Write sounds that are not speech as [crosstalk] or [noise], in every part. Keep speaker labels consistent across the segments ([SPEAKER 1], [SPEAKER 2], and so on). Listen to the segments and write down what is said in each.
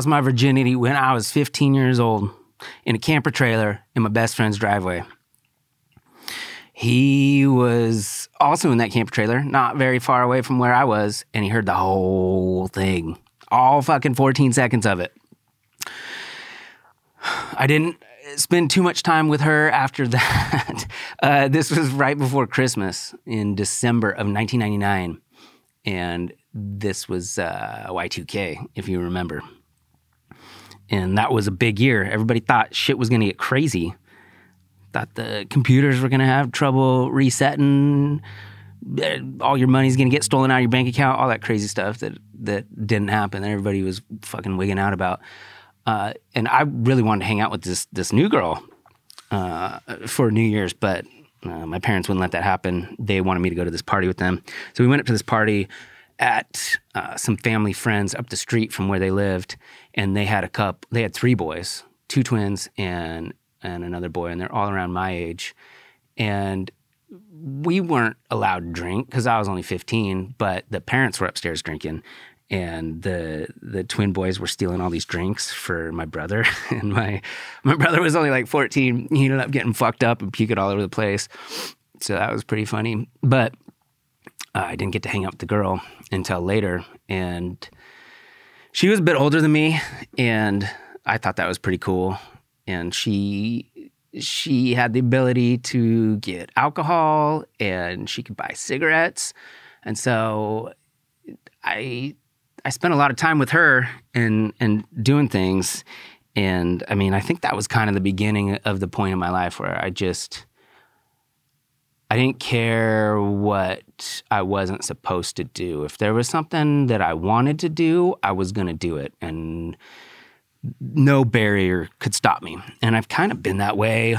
[SPEAKER 1] lost my virginity when I was 15 years old in a camper trailer in my best friend's driveway. He was also in that camper trailer, not very far away from where I was, and he heard the whole thing, all fucking 14 seconds of it. I didn't spend too much time with her after [laughs] that. Uh, this was right before Christmas in December of 1999. And this was uh, Y2K, if you remember. And that was a big year. Everybody thought shit was going to get crazy. Thought the computers were going to have trouble resetting. Uh, all your money's going to get stolen out of your bank account. All that crazy stuff that that didn't happen. That everybody was fucking wigging out about. Uh, and I really wanted to hang out with this this new girl uh, for New Year's, but uh, my parents wouldn't let that happen. They wanted me to go to this party with them, so we went up to this party at uh, some family friends up the street from where they lived, and they had a cup. They had three boys, two twins, and and another boy, and they're all around my age, and we weren't allowed to drink because I was only 15, but the parents were upstairs drinking. And the the twin boys were stealing all these drinks for my brother. [laughs] And my my brother was only like 14 he ended up getting fucked up and puking all over the place. So that was pretty funny. But uh, i didn't get to hang out with the girl until later. And she was a bit older than me and i thought that was pretty cool and she she had the ability to get alcohol and she could buy cigarettes and so I I spent a lot of time with her and and doing things. And I mean, I think that was kind of the beginning of the point in my life where I just I didn't care what I wasn't supposed to do. If there was something that I wanted to do, I was going to do it and no barrier could stop me. And I've kind of been that way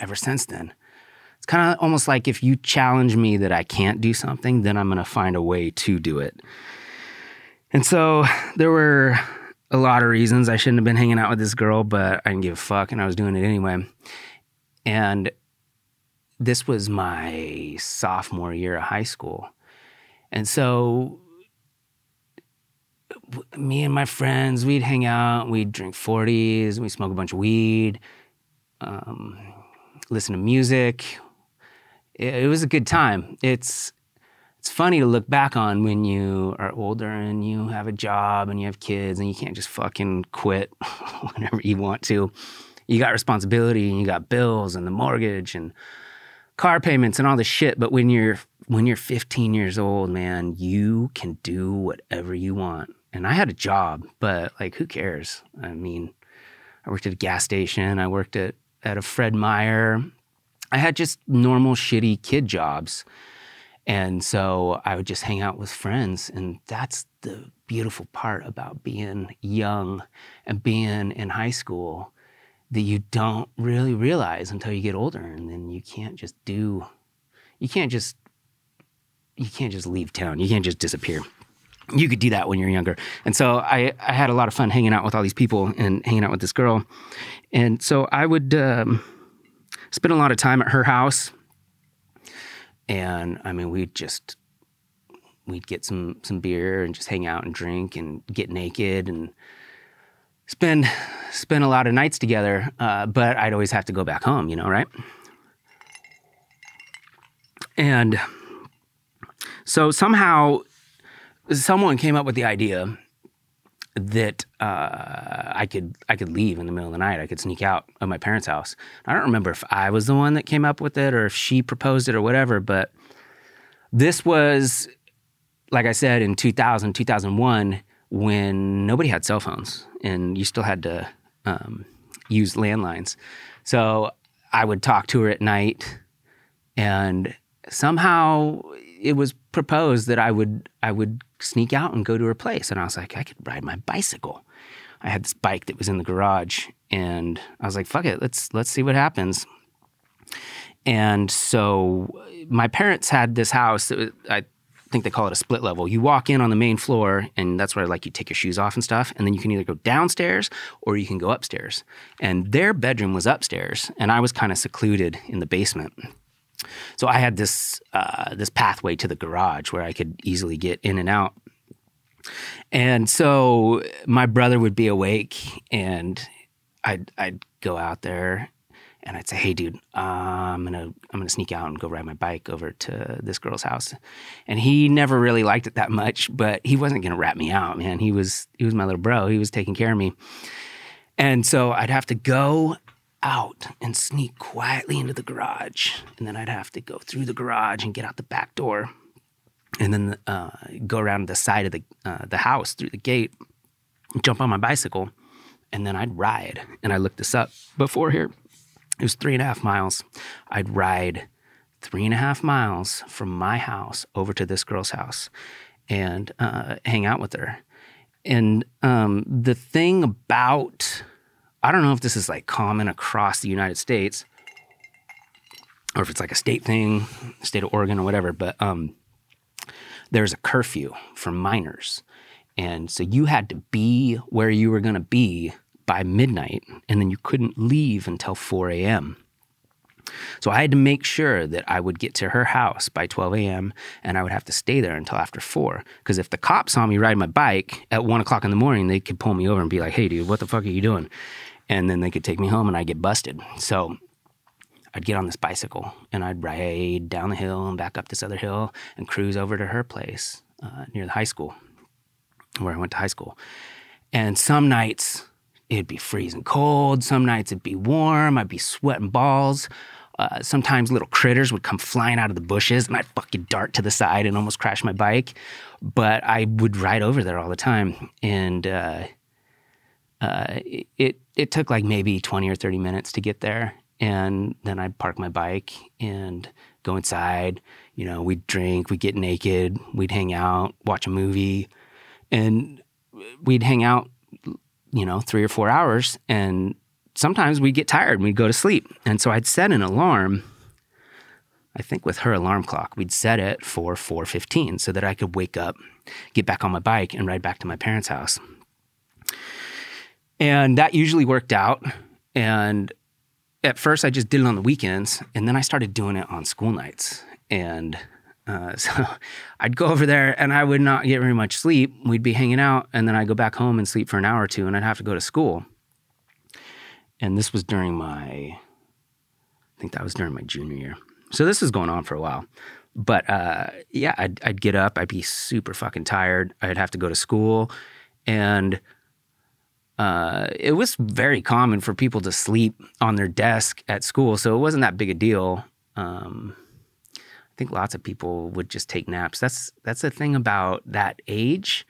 [SPEAKER 1] ever since then. It's kind of almost like if you challenge me that I can't do something, then I'm going to find a way to do it. And so there were a lot of reasons I shouldn't have been hanging out with this girl, but I didn't give a fuck and I was doing it anyway. And this was my sophomore year of high school. And so me and my friends, we'd hang out, we'd drink 40s, we'd smoke a bunch of weed, um, listen to music, it, was a good time. It's it's funny to look back on when you are older and you have a job and you have kids and you can't just fucking quit [laughs] whenever you want to. You got responsibility and you got bills and the mortgage and car payments and all this shit. But when you're when you're 15 years old, man, you can do whatever you want. And I had a job, but like, who cares? I mean, I worked at a gas station. I worked at at a Fred Meyer. I had just normal shitty kid jobs. And so I would just hang out with friends. And that's the beautiful part about being young and being in high school that you don't really realize until you get older. And then you can't just do, you can't just, you can't just leave town. You can't just disappear. You could do that when you're younger. And so I, I had a lot of fun hanging out with all these people and hanging out with this girl. And so I would, um, spent a lot of time at her house. And I mean, we'd just we'd get some some beer and just hang out and drink and get naked and spend spend a lot of nights together. Uh, but I'd always have to go back home, you know, right? And so somehow someone came up with the idea that uh, I could I could leave in the middle of the night. I could sneak out of my parents' house. I don't remember if I was the one that came up with it or if she proposed it or whatever. But this was, like I said, in 2000, 2001, when nobody had cell phones and you still had to um, use landlines. So I would talk to her at night, and somehow it was proposed that I would I would sneak out and go to her place. And I was like, I could ride my bicycle. I had this bike that was in the garage, and I was like, fuck it, let's let's see what happens. And so my parents had this house. Was, I think they call it a split level. You walk in on the main floor, and that's where like you take your shoes off and stuff, and then you can either go downstairs or you can go upstairs. And their bedroom was upstairs, and I was kind of secluded in the basement. So I had this uh, this pathway to the garage where I could easily get in and out. And so my brother would be awake, and I'd I'd go out there, and I'd say, "Hey, dude, uh, I'm gonna I'm gonna sneak out and go ride my bike over to this girl's house." And he never really liked it that much, but he wasn't gonna rat me out, man. He was he was my little bro. He was taking care of me, and so I'd have to go out and sneak quietly into the garage, and then I'd have to go through the garage and get out the back door and then uh, go around the side of the uh, the house through the gate, jump on my bicycle, and then I'd ride. And I looked this up before here. It was three and a half miles. I'd ride three and a half miles from my house over to this girl's house and uh, hang out with her. And um, the thing about, I don't know if this is like common across the United States or if it's like a state thing, state of Oregon or whatever, but um, there's a curfew for minors. And so you had to be where you were going to be by midnight, and then you couldn't leave until 4 a.m. So I had to make sure that I would get to her house by 12 a.m. and I would have to stay there until after 4. Because if the cops saw me riding my bike at 1 o'clock in the morning, they could pull me over and be like, hey, dude, what the fuck are you doing? And then they could take me home and I'd get busted. So I'd get on this bicycle and I'd ride down the hill and back up this other hill and cruise over to her place uh, near the high school where I went to high school. And some nights it'd be freezing cold. Some nights it'd be warm. I'd be sweating balls. Uh, sometimes little critters would come flying out of the bushes and I'd fucking dart to the side and almost crash my bike. But I would ride over there all the time. And uh, uh, it, it took like maybe 20 or 30 minutes to get there and then I'd park my bike and go inside. You know, we'd drink, we'd get naked, we'd hang out, watch a movie, and we'd hang out, you know, three or four hours. And sometimes we'd get tired and we'd go to sleep. And so I'd set an alarm. I think with her alarm clock, we'd set it for 4:15 so that I could wake up, get back on my bike, and ride back to my parents' house. And that usually worked out. And at first I just did it on the weekends, and then I started doing it on school nights. And uh, [laughs] so I'd go over there, and I would not get very much sleep. We'd be hanging out, and then I'd go back home and sleep for an hour or two, and I'd have to go to school. And this was during my, I think that was during my junior year. So this was going on for a while. But uh, yeah, I'd, I'd get up, I'd be super fucking tired. I'd have to go to school, and uh, it was very common for people to sleep on their desk at school, so it wasn't that big a deal. Um, think lots of people would just take naps. That's that's the thing about that age.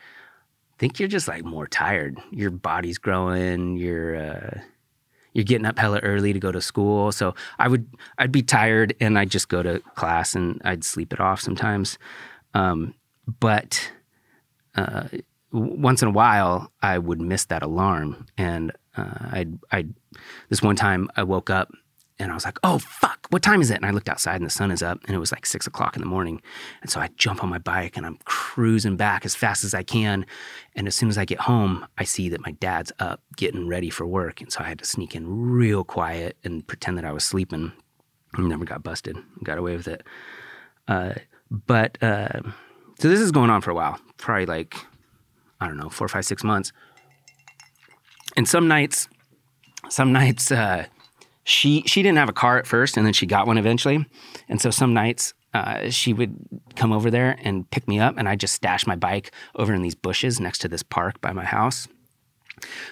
[SPEAKER 1] I think you're just like more tired. Your body's growing. You're uh, you're getting up hella early to go to school. So I would I'd be tired and I'd just go to class and I'd sleep it off sometimes. Um, but uh, once in a while I would miss that alarm, and uh, I'd, I'd this one time I woke up and I was like, "Oh fuck, what time is it?" And I looked outside and the sun is up, and it was like six o'clock in the morning. And so I jump on my bike and I'm cruising back as fast as I can. And as soon as I get home, I see that my dad's up getting ready for work, and so I had to sneak in real quiet and pretend that I was sleeping. I never got busted. Got away with it. Uh, but uh, so this is going on for a while, probably like I don't know, four, five, six months. And some nights, some nights, uh, she she didn't have a car at first, and then she got one eventually. And so some nights uh, she would come over there and pick me up, and I just stash my bike over in these bushes next to this park by my house.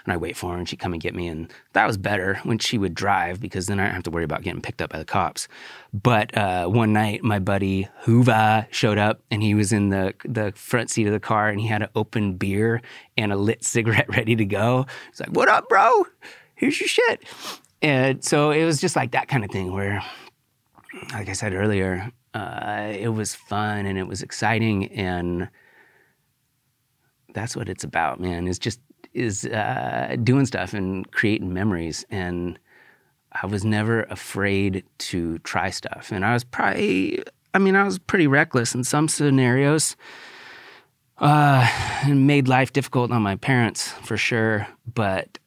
[SPEAKER 1] And I wait for her and she'd come and get me. And that was better when she would drive because then I didn't have to worry about getting picked up by the cops. But uh, one night, my buddy Huva showed up and he was in the, the front seat of the car and he had an open beer and a lit [laughs] cigarette ready to go. He's like, What up, bro? Here's your shit. And so it was just like that kind of thing where, like I said earlier, uh, it was fun and it was exciting. And that's what it's about, man, is just is uh, doing stuff and creating memories. And I was never afraid to try stuff. And I was probably, I mean, I was pretty reckless in some scenarios. Uh, and made life difficult on my parents for sure. But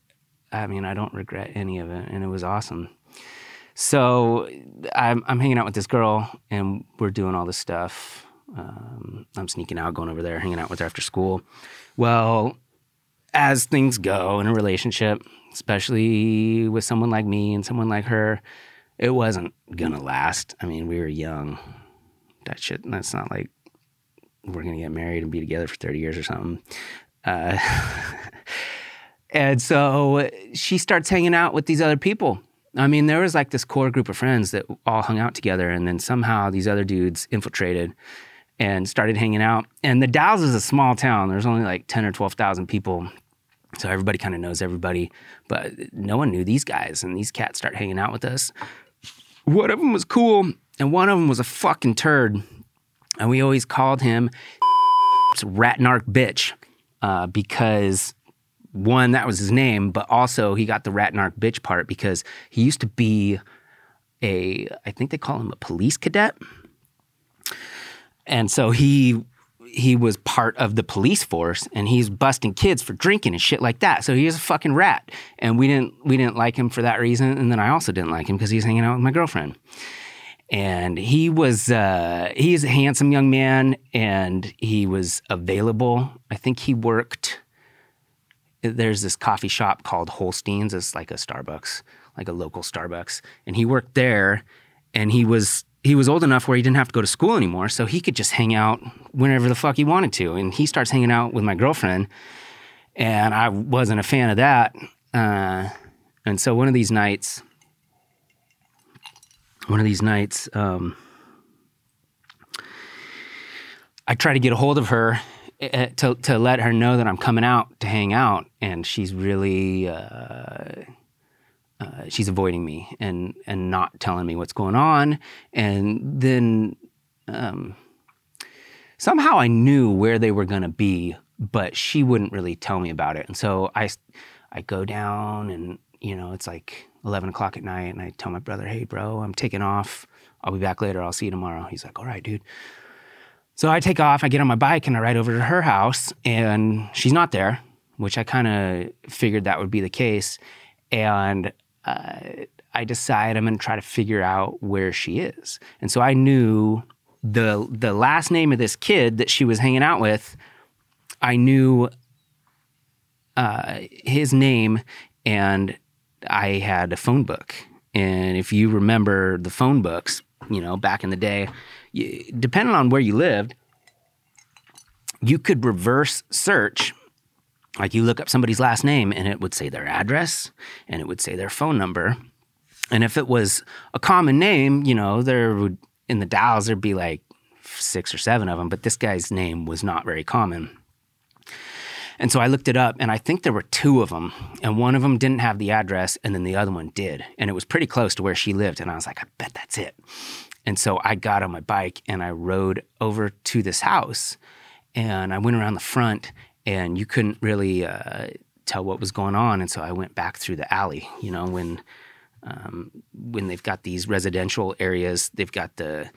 [SPEAKER 1] I mean, I don't regret any of it. And it was awesome. So I'm, I'm hanging out with this girl and we're doing all this stuff Um, I'm sneaking out, going over there, hanging out with her after school. Well, as things go in a relationship, especially with someone like me and someone like her, it wasn't gonna last. I mean, we were young. That shit, that's not like we're gonna get married and be together for 30 years or something. Uh, [laughs] and so she starts hanging out with these other people. I mean, there was like this core group of friends that all hung out together, and then somehow these other dudes infiltrated and started hanging out. And the Dalles is a small town. There's only like 10 or 12,000 people. So everybody kind of knows everybody, but no one knew these guys. And these cats start hanging out with us. One of them was cool, and one of them was a fucking turd. And we always called him [laughs] Rat Narc Bitch uh, because one, that was his name, but also he got the Rat Narc Bitch part because he used to be a, I think they call him a police cadet. And so he he was part of the police force and he's busting kids for drinking and shit like that. So he was a fucking rat. And we didn't we didn't like him for that reason. And then I also didn't like him because he was hanging out with my girlfriend. And he was uh, he's a handsome young man and he was available. I think he worked there's this coffee shop called Holstein's. It's like a Starbucks, like a local Starbucks. And he worked there and he was he was old enough where he didn't have to go to school anymore, so he could just hang out whenever the fuck he wanted to. And he starts hanging out with my girlfriend, and I wasn't a fan of that. Uh, and so one of these nights, one of these nights, um, I try to get a hold of her to to let her know that I'm coming out to hang out, and she's really. Uh, uh, she's avoiding me and and not telling me what's going on. And then um, somehow I knew where they were to be, but she wouldn't really tell me about it. And so I I go down and you know it's like eleven o'clock at night, and I tell my brother, "Hey, bro, I'm taking off. I'll be back later. I'll see you tomorrow." He's like, "All right, dude." So I take off. I get on my bike and I ride over to her house, and she's not there, which I kind of figured that would be the case. And uh, I decide I'm going to try to figure out where she is. And so I knew the the last name of this kid that she was hanging out with. I knew uh, his name, and I had a phone book. And if you remember the phone books, you know, back in the day, depending on where you lived, you could reverse search like you look up somebody's last name and it would say their address and it would say their phone number. And if it was a common name, you know, there would, in the Dalles, there'd be like six or seven of them, but this guy's name was not very common. And so I looked it up, and I think there were two of them, and one of them didn't have the address, and then the other one did. And it was pretty close to where she lived. And I was like, I bet that's it. And so I got on my bike and I rode over to this house, and I went around the front, and you couldn't really uh, tell what was going on. And so I went back through the alley. You know, when um, when they've got these residential areas, they've got the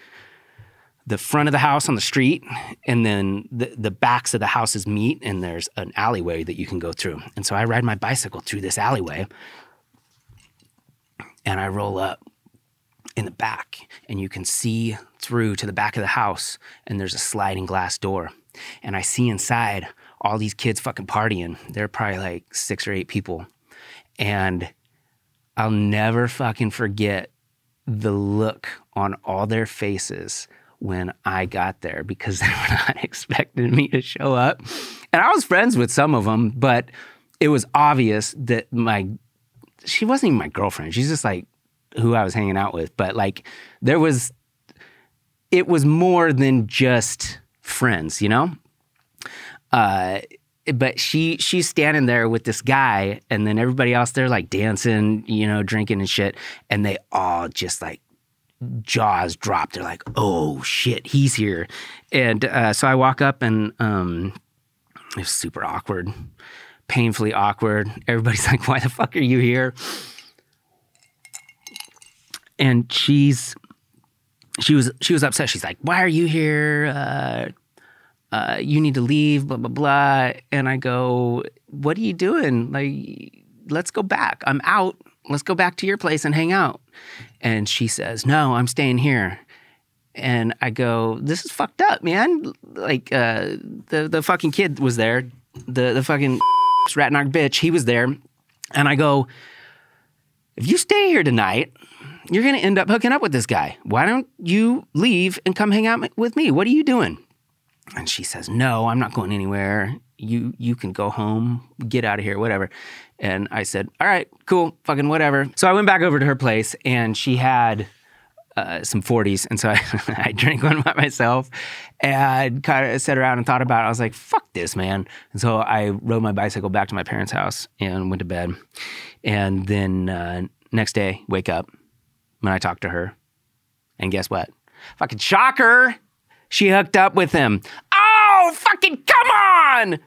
[SPEAKER 1] the front of the house on the street, and then the, the backs of the houses meet, and there's an alleyway that you can go through. And so I ride my bicycle through this alleyway, and I roll up in the back, and you can see through to the back of the house, and there's a sliding glass door. And I see inside all these kids fucking partying. They're probably like six or eight people. And I'll never fucking forget the look on all their faces when I got there because [laughs] they were not [laughs] expecting me to show up. And I was friends with some of them, but it was obvious that my she wasn't even my girlfriend. She's just like who I was hanging out with, but like there was it was more than just friends, you know? Uh, but she she's standing there with this guy, and then everybody else they're like dancing, you know, drinking and shit, and they all just like jaws drop. They're like, "Oh shit, he's here!" And uh, so I walk up, and um, it was super awkward, painfully awkward. Everybody's [laughs] like, "Why the fuck are you here?" And she's she was she was upset. She's like, "Why are you here?" Uh, uh, you need to leave, blah, blah, blah. And I go, what are you doing? Like, let's go back. I'm out. Let's go back to your place and hang out. And she says, no, I'm staying here. and I go, "This is fucked up, man." Like uh, the the fucking kid was there, the the fucking [laughs] Rat Narc bitch. He was there, and I go, "If you stay here tonight." You're going to end up hooking up with this guy. Why don't you leave and come hang out with me? What are you doing? And she says, "No, I'm not going anywhere. You you can go home, get out of here, whatever." And I said, "All right, cool, fucking whatever." So I went back over to her place, and she had uh, some 40s, and so I, [laughs] I drank one by myself and kind of sat around and thought about it. I was like, "Fuck this, man!" And so I rode my bicycle back to my parents' house and went to bed. And then uh, next day, wake up when I talked to her, and guess what? Fucking shocker! She hooked up with him. Oh, fucking come on!